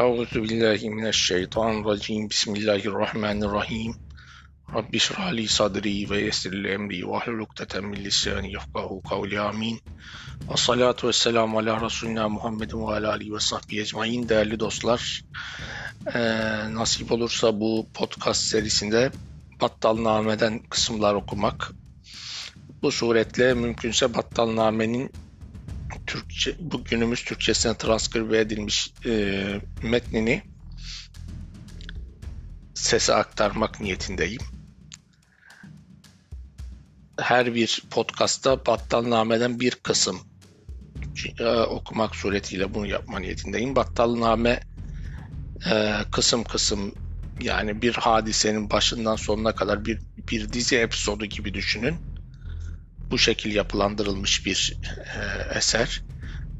Euzu billahi mineşşeytanirracim. Bismillahirrahmanirrahim. Rabbi şrah li sadri ve yessir li emri ve hlul ukdeten min lisani yefkahu kavli amin. Ve salatu ve selamu ala Resulina Muhammedin ve ala alihi ve sahbihi ecmain. Değerli dostlar, ee, nasip olursa bu podcast serisinde Battalname'den kısımlar okumak. Bu suretle mümkünse Battalname'nin Türkçe, bu günümüz Türkçesine transkribe edilmiş e, metnini sese aktarmak niyetindeyim. Her bir podcastta Battalname'den bir kısım e, okumak suretiyle bunu yapma niyetindeyim. Battalname e, kısım kısım yani bir hadisenin başından sonuna kadar bir, bir dizi episodu gibi düşünün bu şekil yapılandırılmış bir e, eser.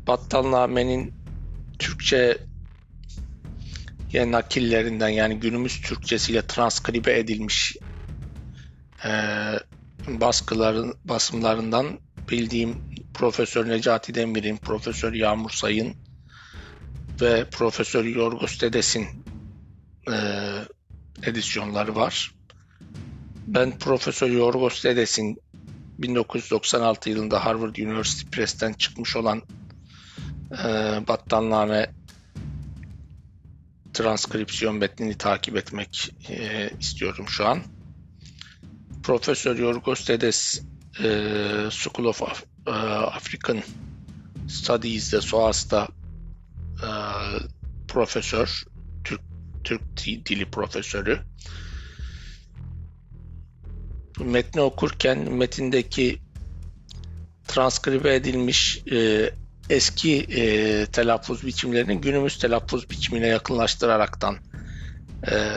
Battalname'nin Türkçe yani nakillerinden yani günümüz Türkçesiyle transkribe edilmiş e, baskıların basımlarından bildiğim Profesör Necati Demir'in, Profesör Yağmur Sayın ve Profesör Yorgos Dedes'in e, edisyonları var. Ben Profesör Yorgos Dedes'in 1996 yılında Harvard University Press'ten çıkmış olan e, Battalname transkripsiyon metnini takip etmek e, istiyorum şu an. Profesör Yorgos Dedes e, School of Af e, African Studies'de SOAS'ta e, profesör, Türk, Türk dili profesörü metni okurken metindeki transkribe edilmiş e, eski e, telaffuz biçimlerini günümüz telaffuz biçimine yakınlaştıraraktan e,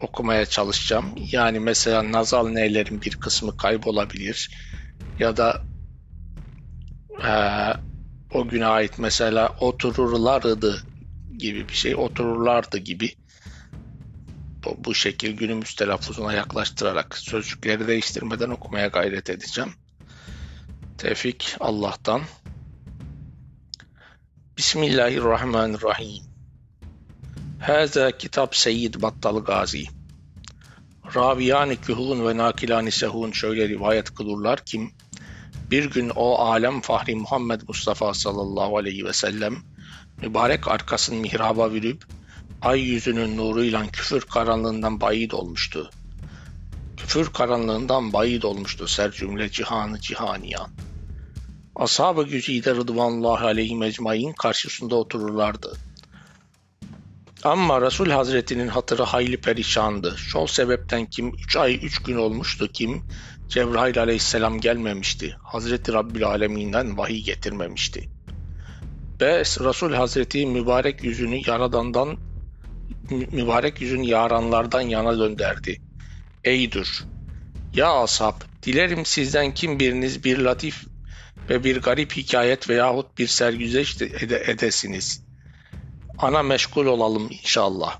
okumaya çalışacağım. Yani mesela nazal neylerin bir kısmı kaybolabilir ya da e, o güne ait mesela otururlardı gibi bir şey otururlardı gibi bu şekil günümüz telaffuzuna yaklaştırarak sözcükleri değiştirmeden okumaya gayret edeceğim. Tevfik Allah'tan. Bismillahirrahmanirrahim. Haza kitap Seyyid Battal Gazi. Raviyan-ı kühun ve nakilan sehun şöyle rivayet kılırlar kim bir gün o alem Fahri Muhammed Mustafa sallallahu aleyhi ve sellem mübarek arkasını mihraba virüp ay yüzünün nuruyla küfür karanlığından bayid olmuştu. Küfür karanlığından bayid olmuştu ser cümle cihanı cihaniyan. Ashab-ı güzide rıdvanullahi aleyhim ecmain karşısında otururlardı. Ama Resul Hazretinin hatırı hayli perişandı. Şol sebepten kim üç ay üç gün olmuştu kim Cebrail aleyhisselam gelmemişti. Hazreti Rabbil aleminden vahiy getirmemişti. Ve Resul Hazreti mübarek yüzünü Yaradan'dan mübarek yüzün yaranlardan yana dönderdi. Eydur! Ya ashab, dilerim sizden kim biriniz bir latif ve bir garip hikayet veyahut bir sergüzeşt ede edesiniz. Ana meşgul olalım inşallah.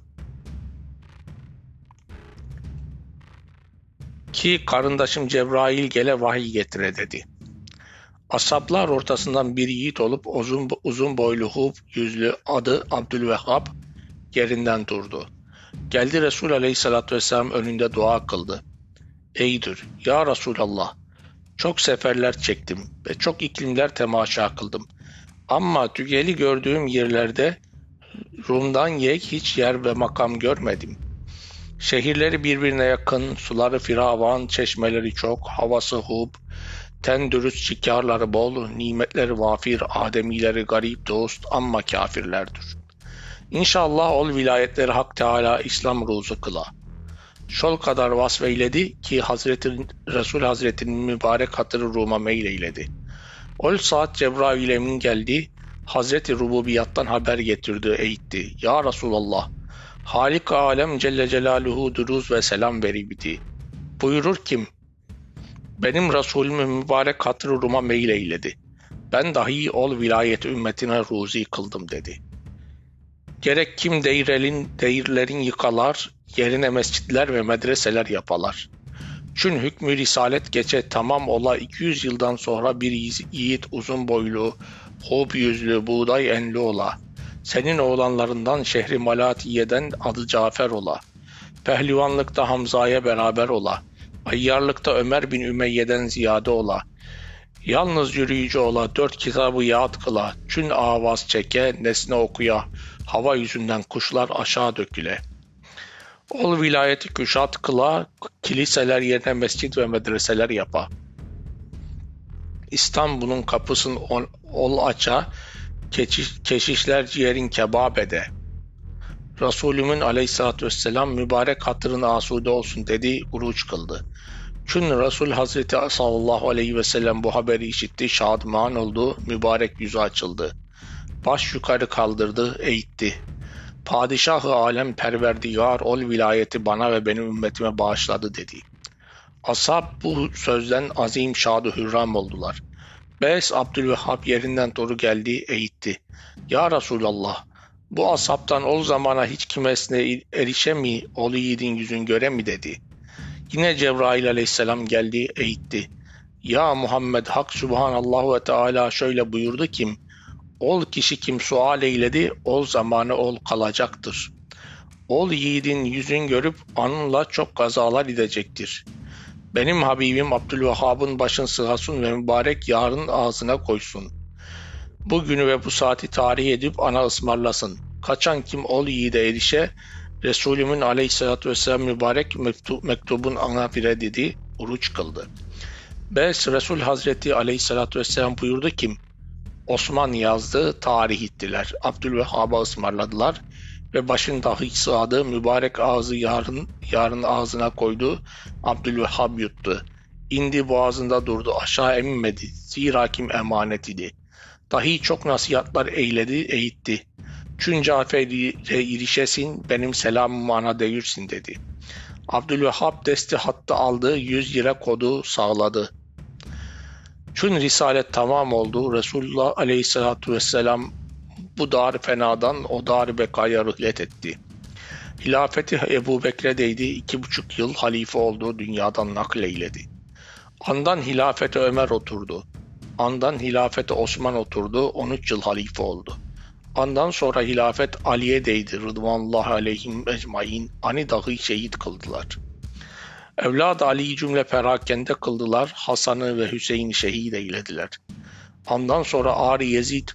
Ki karındaşım Cebrail gele vahiy getire dedi. Asaplar ortasından bir yiğit olup uzun, uzun boylu hub yüzlü adı Abdülvehhab yerinden durdu. Geldi Resul aleyhissalatü vesselam önünde dua kıldı. Eydir ya Resulallah çok seferler çektim ve çok iklimler temaşa kıldım. Ama tügeli gördüğüm yerlerde Rum'dan yek hiç yer ve makam görmedim. Şehirleri birbirine yakın, suları firavan, çeşmeleri çok, havası hub, ten dürüst şikarları bol, nimetleri vafir, ademileri garip dost ama kafirlerdir. İnşallah ol vilayetleri Hak Teala İslam ruzu kıla. Şol kadar vasfeyledi ki Hazreti Resul Hazretinin mübarek hatırı Rum'a meyleyledi. Ol saat Cebrail emin geldi, Hazreti Rububiyattan haber getirdi, eğitti. Ya Resulallah, Halik alem Celle Celaluhu duruz ve selam veribdi. Buyurur kim? Benim Resulümü mübarek hatırı Rum'a meyleyledi. Ben dahi ol vilayet ümmetine ruzi kıldım dedi.'' Gerek kim deyrelin, deyrlerin yıkalar, yerine mescitler ve medreseler yapalar. Çün hükmü risalet geçe tamam ola 200 yıldan sonra bir yiğit uzun boylu, hop yüzlü, buğday enli ola. Senin oğlanlarından şehri Malatiye'den adı Cafer ola. Pehlivanlıkta Hamza'ya beraber ola. Ayyarlıkta Ömer bin Ümeyye'den ziyade ola. Yalnız yürüyücü ola, dört kitabı yağıt kıla, çün avaz çeke, nesne okuya, hava yüzünden kuşlar aşağı döküle. Ol vilayeti küşat kıla, kiliseler yerine mescit ve medreseler yapa. İstanbul'un kapısını ol aça, keşiş, keşişler ciğerin kebap ede. Resulümün aleyhissalatü vesselam mübarek hatırına asude olsun dedi, uruç kıldı. Çün Resul Hazreti sallallahu aleyhi ve sellem bu haberi işitti, şadman oldu, mübarek yüzü açıldı. Baş yukarı kaldırdı, eğitti. Padişahı alem perverdigar ol vilayeti bana ve benim ümmetime bağışladı dedi. Ashab bu sözden azim şadı hürram oldular. Bes Abdülvehhab yerinden doğru geldi, eğitti. Ya Resulallah, bu asaptan ol zamana hiç kimesine erişe mi, yiğidin yüzün göre mi dedi. Yine Cebrail aleyhisselam geldi, eğitti. Ya Muhammed Hak Subhanallahu ve Teala şöyle buyurdu kim, ol kişi kim sual eyledi, ol zamanı ol kalacaktır. Ol yiğidin yüzün görüp anınla çok kazalar edecektir. Benim Habibim Abdülvehhab'ın başın sığasın ve mübarek yarın ağzına koysun. Bu günü ve bu saati tarih edip ana ısmarlasın. Kaçan kim ol yiğide erişe, Resulümün aleyhissalatü vesselam mübarek mektu, mektubun ana bire dedi, uruç kıldı. Bes Resul Hazreti aleyhissalatü vesselam buyurdu kim? Osman yazdı, tarih ettiler. Abdülvehhab'a ısmarladılar ve başın dahi sığadı, mübarek ağzı yarın, yarın ağzına koydu, Abdülvehhab yuttu. İndi boğazında durdu, aşağı emmedi, zira kim emanet idi. Dahi çok nasihatlar eyledi, eğitti. Çün Cafer'e irişesin, benim selamım ana değirsin dedi. Abdülvehhab desti hattı aldı, yüz lira kodu sağladı. Çün risalet tamam oldu. Resulullah aleyhissalatu vesselam bu dar fenadan o dar bekaya rühlet etti. Hilafeti Ebu Bekre'deydi. iki buçuk yıl halife oldu. Dünyadan nakleyledi. Andan hilafete Ömer oturdu. Andan hilafete Osman oturdu. 13 yıl halife oldu. Andan sonra hilafet Ali'ye değdi. Rıdvanullah aleyhim ecmain. Ani dahi şehit kıldılar. Evlad Ali'yi cümle perakende kıldılar. Hasan'ı ve Hüseyin'i şehit eylediler. Andan sonra Ari Yezid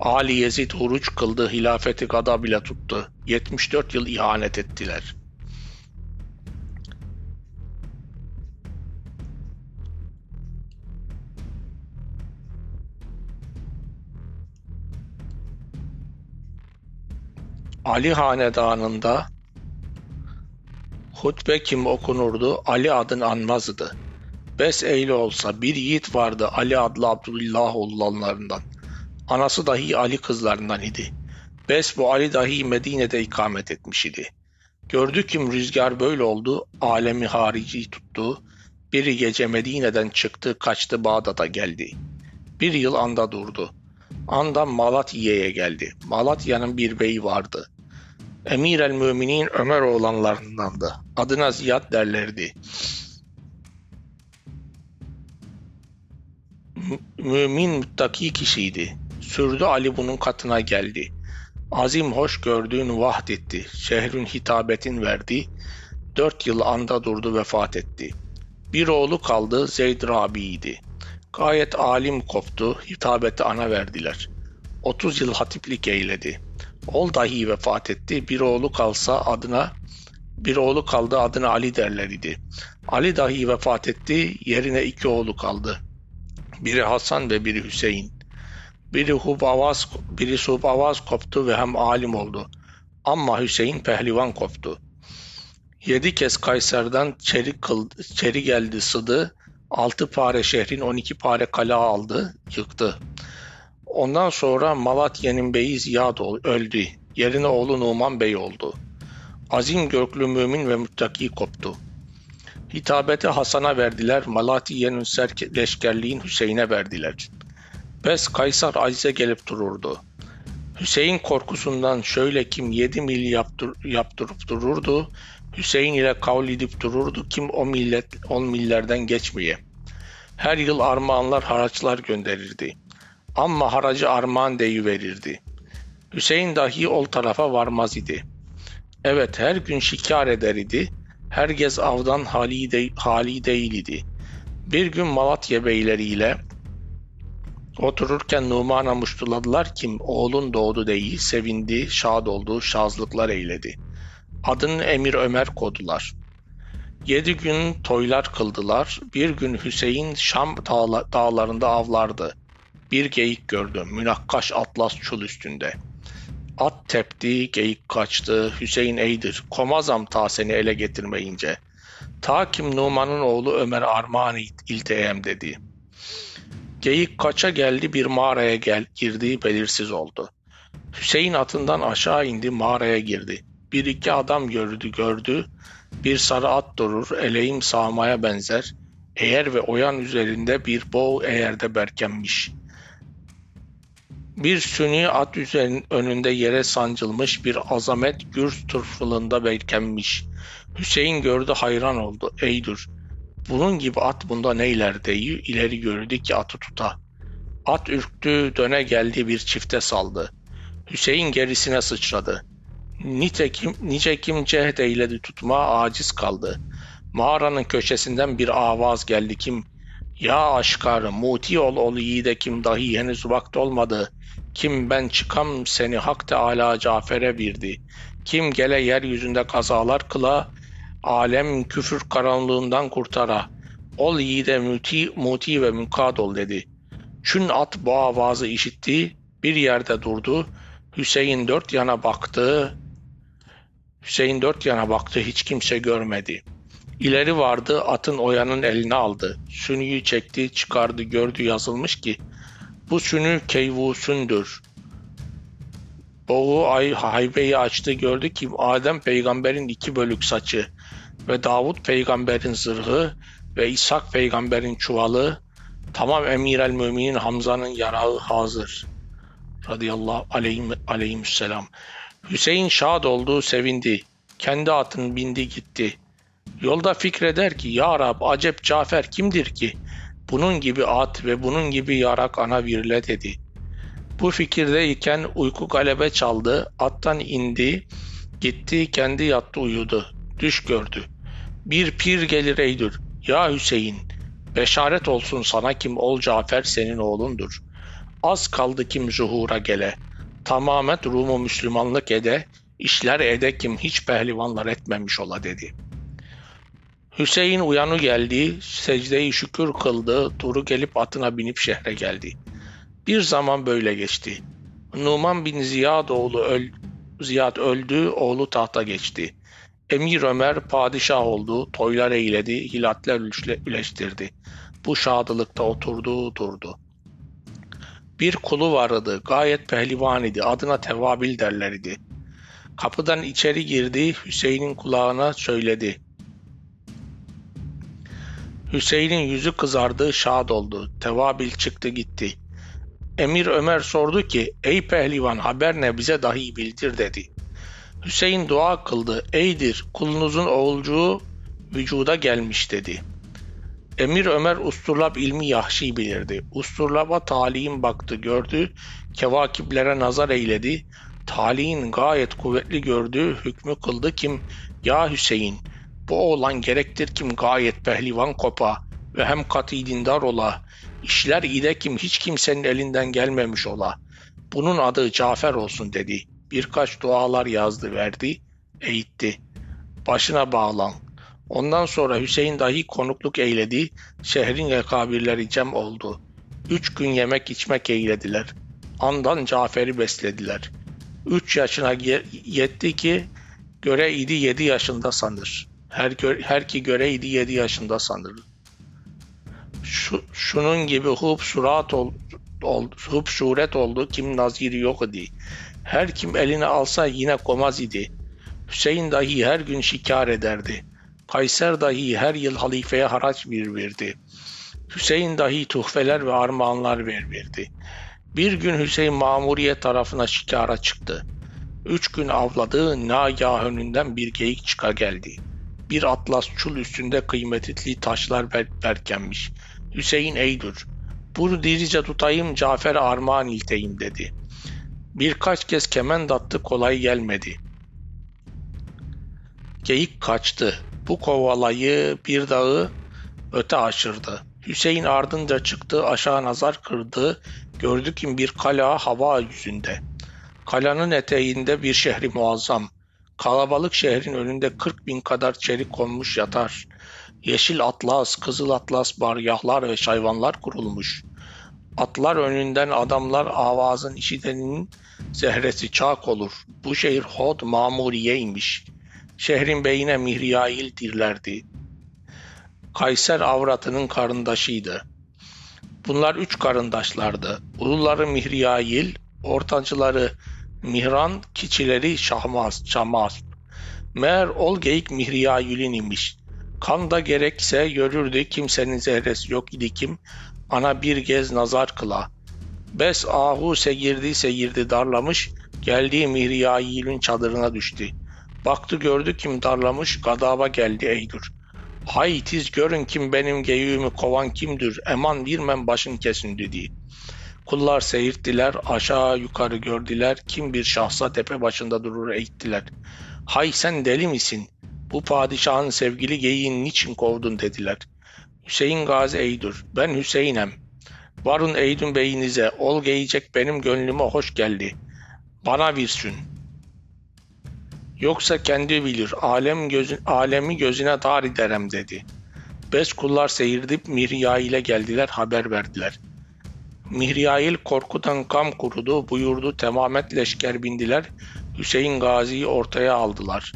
Ali Yezid huruç kıldı, hilafeti gada bile tuttu. 74 yıl ihanet ettiler. Ali Hanedanı'nda hutbe kim okunurdu, Ali adın anmazdı. Bes eyle olsa bir yiğit vardı Ali adlı Abdullah oğullarından. Anası dahi Ali kızlarından idi. Bes bu Ali dahi Medine'de ikamet etmiş idi. Gördü kim rüzgar böyle oldu, alemi harici tuttu. Biri gece Medine'den çıktı, kaçtı Bağdat'a geldi. Bir yıl anda durdu. Anda Malatya'ya geldi. Malatya'nın bir beyi vardı. Emir el Müminin Ömer oğlanlarındandı. Adına Ziyad derlerdi. Mümin muttaki kişiydi. Sürdü Ali bunun katına geldi. Azim hoş gördüğün vahdetti. Şehrin hitabetin verdi. Dört yıl anda durdu vefat etti. Bir oğlu kaldı Zeyd Rabi'ydi. Gayet alim koptu, hitabeti ana verdiler. Otuz yıl hatiplik eyledi. Ol dahi vefat etti. Bir oğlu kalsa adına bir oğlu kaldı adına Ali derler idi. Ali dahi vefat etti. Yerine iki oğlu kaldı. Biri Hasan ve biri Hüseyin. Biri Hubavaz, biri Subavaz koptu ve hem alim oldu. Ama Hüseyin pehlivan koptu. Yedi kez Kayser'den çeri, kıldı, çeri geldi sıdı. Altı pare şehrin on iki pare kala aldı, yıktı. Ondan sonra Malatya'nın beyi Ziyad öldü. Yerine oğlu Numan Bey oldu. Azim göklü mümin ve müttaki koptu. Hitabeti Hasan'a verdiler, Malatya'nın leşkerliğin Hüseyin'e verdiler. Bes Kaysar acize gelip dururdu. Hüseyin korkusundan şöyle kim yedi mil yaptır, yaptırıp dururdu, Hüseyin ile kavl edip dururdu kim o millet on millerden geçmeye. Her yıl armağanlar haraçlar gönderirdi. Amma haracı armağan verirdi. Hüseyin dahi ol tarafa varmaz idi. Evet her gün şikar eder idi. Herkes avdan hali, de, hali değil idi. Bir gün Malatya beyleriyle otururken Numan'a muştuladılar kim oğlun doğdu değil sevindi şad oldu şazlıklar eyledi. Adını Emir Ömer kodular. Yedi gün toylar kıldılar. Bir gün Hüseyin Şam dağlarında avlardı. Bir geyik gördüm. Münakkaş atlas çul üstünde. At tepti, geyik kaçtı. Hüseyin eydir. Komazam ta seni ele getirmeyince. Ta kim Numan'ın oğlu Ömer Armağan ilteyem dedi. Geyik kaça geldi bir mağaraya gel, girdi belirsiz oldu. Hüseyin atından aşağı indi mağaraya girdi. Bir iki adam gördü gördü. Bir sarı at durur, eleğim sağmaya benzer. Eğer ve oyan üzerinde bir boğ eğerde berkenmiş. Bir sünni at üzerinin önünde yere sancılmış bir azamet gür turfulunda berkenmiş. Hüseyin gördü hayran oldu. Eydur. Bunun gibi at bunda neyler deyi ileri gördü ki atı tuta. At ürktü döne geldi bir çifte saldı. Hüseyin gerisine sıçradı. Nitekim, nicekim cehd eyledi tutma aciz kaldı. Mağaranın köşesinden bir avaz geldi kim? Ya aşkar, muti ol ol yiğide kim dahi henüz vakti olmadı. Kim ben çıkam seni Hak Teala Cafer'e birdi. Kim gele yeryüzünde kazalar kıla, alem küfür karanlığından kurtara. Ol yiğide muti, muti ve mükad ol dedi. Çün at bu avazı işitti, bir yerde durdu. Hüseyin dört yana baktı, Hüseyin dört yana baktı hiç kimse görmedi. İleri vardı atın oyanın eline aldı. Sünüyü çekti çıkardı gördü yazılmış ki bu sünü keyvusündür. Boğu ay haybeyi açtı gördü ki Adem peygamberin iki bölük saçı ve Davut peygamberin zırhı ve İshak peygamberin çuvalı tamam emir el müminin Hamza'nın yarağı hazır. Radıyallahu aleyhim, aleyhisselam. Hüseyin şad oldu, sevindi. Kendi atın bindi gitti. Yolda fikreder ki, Ya Rab, acep Cafer kimdir ki? Bunun gibi at ve bunun gibi yarak ana virile dedi. Bu fikirdeyken uyku galebe çaldı, attan indi, gitti, kendi yattı uyudu. Düş gördü. Bir pir gelir eydür. Ya Hüseyin, beşaret olsun sana kim ol Cafer senin oğlundur. Az kaldı kim zuhura gele.'' tamamen Rum'u Müslümanlık ede, işler ede kim hiç pehlivanlar etmemiş ola dedi. Hüseyin uyanı geldi, secdeyi şükür kıldı, Turu gelip atına binip şehre geldi. Bir zaman böyle geçti. Numan bin Ziyad oğlu öl, Ziyad öldü, oğlu tahta geçti. Emir Ömer padişah oldu, toylar eyledi, hilatler üleştirdi. Bu şadılıkta oturdu, durdu. Bir kulu vardı, gayet pehlivan idi, adına Tevabil derler idi. Kapıdan içeri girdi, Hüseyin'in kulağına söyledi. Hüseyin'in yüzü kızardı, şad oldu. Tevabil çıktı gitti. Emir Ömer sordu ki, ey pehlivan haber ne bize dahi bildir dedi. Hüseyin dua kıldı, eydir kulunuzun oğulcuğu vücuda gelmiş dedi.'' Emir Ömer Usturlab ilmi yahşi bilirdi. Usturlab'a talim baktı gördü, kevakiplere nazar eyledi. Talihin gayet kuvvetli gördü, hükmü kıldı kim? Ya Hüseyin, bu oğlan gerektir kim gayet pehlivan kopa ve hem katı dindar ola. İşler ide kim hiç kimsenin elinden gelmemiş ola. Bunun adı Cafer olsun dedi. Birkaç dualar yazdı verdi, eğitti. Başına bağlan, Ondan sonra Hüseyin dahi konukluk eyledi, şehrin rekabirleri cem oldu. Üç gün yemek içmek eylediler. Andan Cafer'i beslediler. Üç yaşına yetti ki göre idi yedi yaşında sanır. Her, her ki göre idi yedi yaşında sanır. Şu, şunun gibi hub surat ol, ol, hub suret oldu kim naziri yok idi. Her kim eline alsa yine komaz idi. Hüseyin dahi her gün şikar ederdi.'' Kayser dahi her yıl halifeye haraç verirdi. Hüseyin dahi tuhfeler ve armağanlar verirdi. Bir gün Hüseyin Mamuriye tarafına şikara çıktı. Üç gün avladığı nagah önünden bir geyik çıka geldi. Bir atlas çul üstünde kıymetli taşlar ber berkenmiş. Hüseyin eydur. Bunu dirice tutayım Cafer armağan ilteyim dedi. Birkaç kez kement attı kolay gelmedi. Geyik kaçtı. Bu kovalayı bir dağı öte aşırdı. Hüseyin ardınca çıktı aşağı nazar kırdı. Gördü ki bir kala hava yüzünde. Kalanın eteğinde bir şehri muazzam. Kalabalık şehrin önünde 40 bin kadar çelik konmuş yatar. Yeşil atlas, kızıl atlas baryahlar ve şayvanlar kurulmuş. Atlar önünden adamlar avazın işitenin zehresi çak olur. Bu şehir Hod Mamuriyeymiş. Şehrin beyine Mihriyail dirlerdi. Kayser avratının karındaşıydı. Bunlar üç karındaşlardı. Uluları Mihriyail, ortancıları Mihran, kiçileri Şahmaz, Şamaz. Meğer ol geyik Mihriyayil'in imiş. Kan da gerekse görürdü kimsenin zehresi yok idi kim, ana bir gez nazar kıla. Bes ahu segirdi segirdi darlamış, geldiği Mihriyayil'in çadırına düştü. Baktı gördü kim darlamış, gadaba geldi Eydür. Hay tiz görün kim benim geyiğimi kovan kimdir, eman birmen başın kesin dedi. Kullar seyirttiler, aşağı yukarı gördüler, kim bir şahsa tepe başında durur eğittiler. Hay sen deli misin? Bu padişahın sevgili geyiğini niçin kovdun dediler. Hüseyin Gazi Eydur, ben Hüseyin'em. Varın Eydün beyinize, ol geyecek benim gönlüme hoş geldi. Bana virsin. Yoksa kendi bilir, alem gözün, alemi gözüne dar ederem dedi. Bes kullar seyirdip Mirya ile geldiler, haber verdiler. Mihriyail korkudan kam kurudu, buyurdu temamet leşker bindiler, Hüseyin Gazi'yi ortaya aldılar.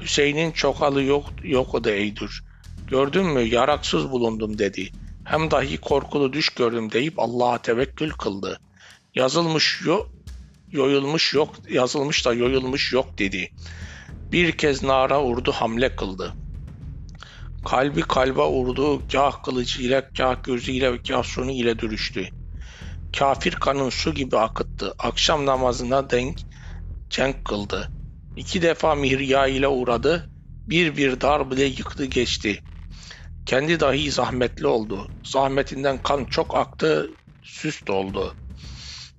Hüseyin'in çokalı yok, yok o da Eydür. Gördün mü yaraksız bulundum dedi. Hem dahi korkulu düş gördüm deyip Allah'a tevekkül kıldı. Yazılmış yok, yoyulmuş yok, yazılmış da yoyulmuş yok dedi. Bir kez nara urdu hamle kıldı. Kalbi kalba urdu, kah kılıcı ile, kah gözüyle, kah sonu ile dürüştü. Kafir kanın su gibi akıttı. Akşam namazına denk cenk kıldı. İki defa mihriya ile uğradı. Bir bir dar bile yıktı geçti. Kendi dahi zahmetli oldu. Zahmetinden kan çok aktı, süst oldu.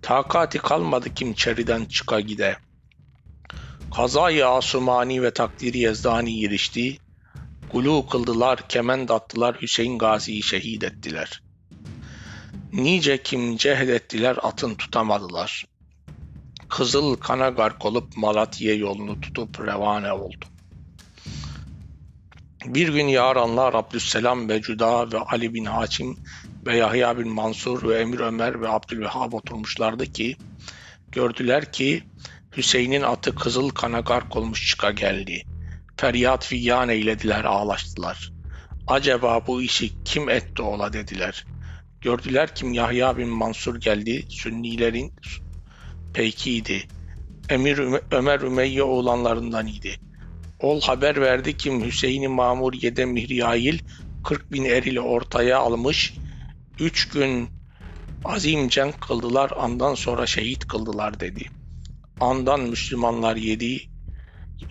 Takati kalmadı kim çeriden çıka gide. Kazayı asumani ve takdiri yezdani girişti. Gulu kıldılar, kement attılar, Hüseyin Gazi'yi şehit ettiler.'' Nice kim cehd ettiler atın tutamadılar. Kızıl kana gark olup Malatya yolunu tutup revane oldu. Bir gün yaranlar Abdüsselam ve Cüda ve Ali bin Haçim ve Yahya bin Mansur ve Emir Ömer ve Abdülvehhab oturmuşlardı ki gördüler ki Hüseyin'in atı kızıl kana gark olmuş çıka geldi. Feryat fiyan eylediler ağlaştılar. Acaba bu işi kim etti ola dediler. Gördüler ki Yahya bin Mansur geldi. Sünnilerin peykiydi. Emir Ömer Ümeyye oğlanlarından idi. Ol haber verdi ki Hüseyin-i Mamuriye'de Mihriyail 40 bin er ile ortaya almış. Üç gün azim cenk kıldılar, andan sonra şehit kıldılar dedi. Andan Müslümanlar yedi,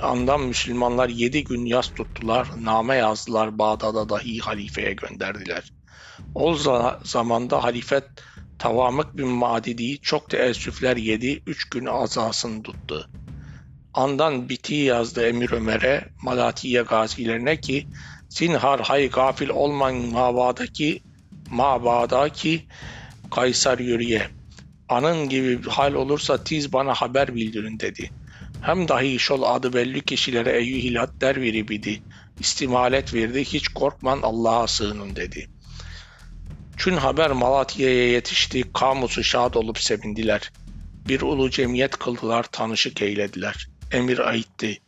andan Müslümanlar yedi gün yas tuttular, name yazdılar, Bağdat'a dahi halifeye gönderdiler. O zamanda halifet Tavamık bin Madidi çok teessüfler yedi, üç gün azasını tuttu. Andan biti yazdı Emir Ömer'e, Malatiye gazilerine ki, zinhar hay gafil olman mavadaki, mabadaki Kaysar yürüye. Anın gibi hal olursa tiz bana haber bildirin dedi. Hem dahi şol adı belli kişilere eyyühilat der veribidi. İstimalet verdi, hiç korkman Allah'a sığının dedi.'' Çün haber Malatya'ya yetişti, kamusu şad olup sevindiler. Bir ulu cemiyet kıldılar, tanışık eylediler. Emir aitti.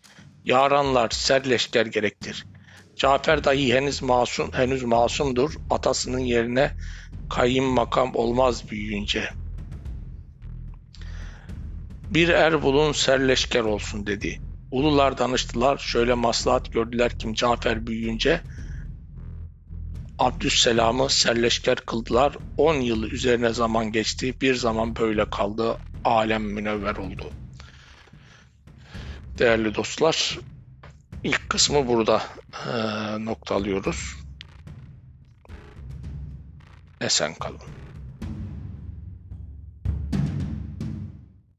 Yaranlar serleşker gerektir. Cafer dahi henüz masum, henüz masumdur. Atasının yerine kayın makam olmaz büyüyünce. Bir er bulun serleşker olsun dedi. Ulular danıştılar, şöyle maslahat gördüler kim Cafer büyüyünce Abdüsselam'ı serleşker kıldılar. 10 yıl üzerine zaman geçti. Bir zaman böyle kaldı. Alem münevver oldu. Değerli dostlar, ilk kısmı burada e, noktalıyoruz. Esen kalın.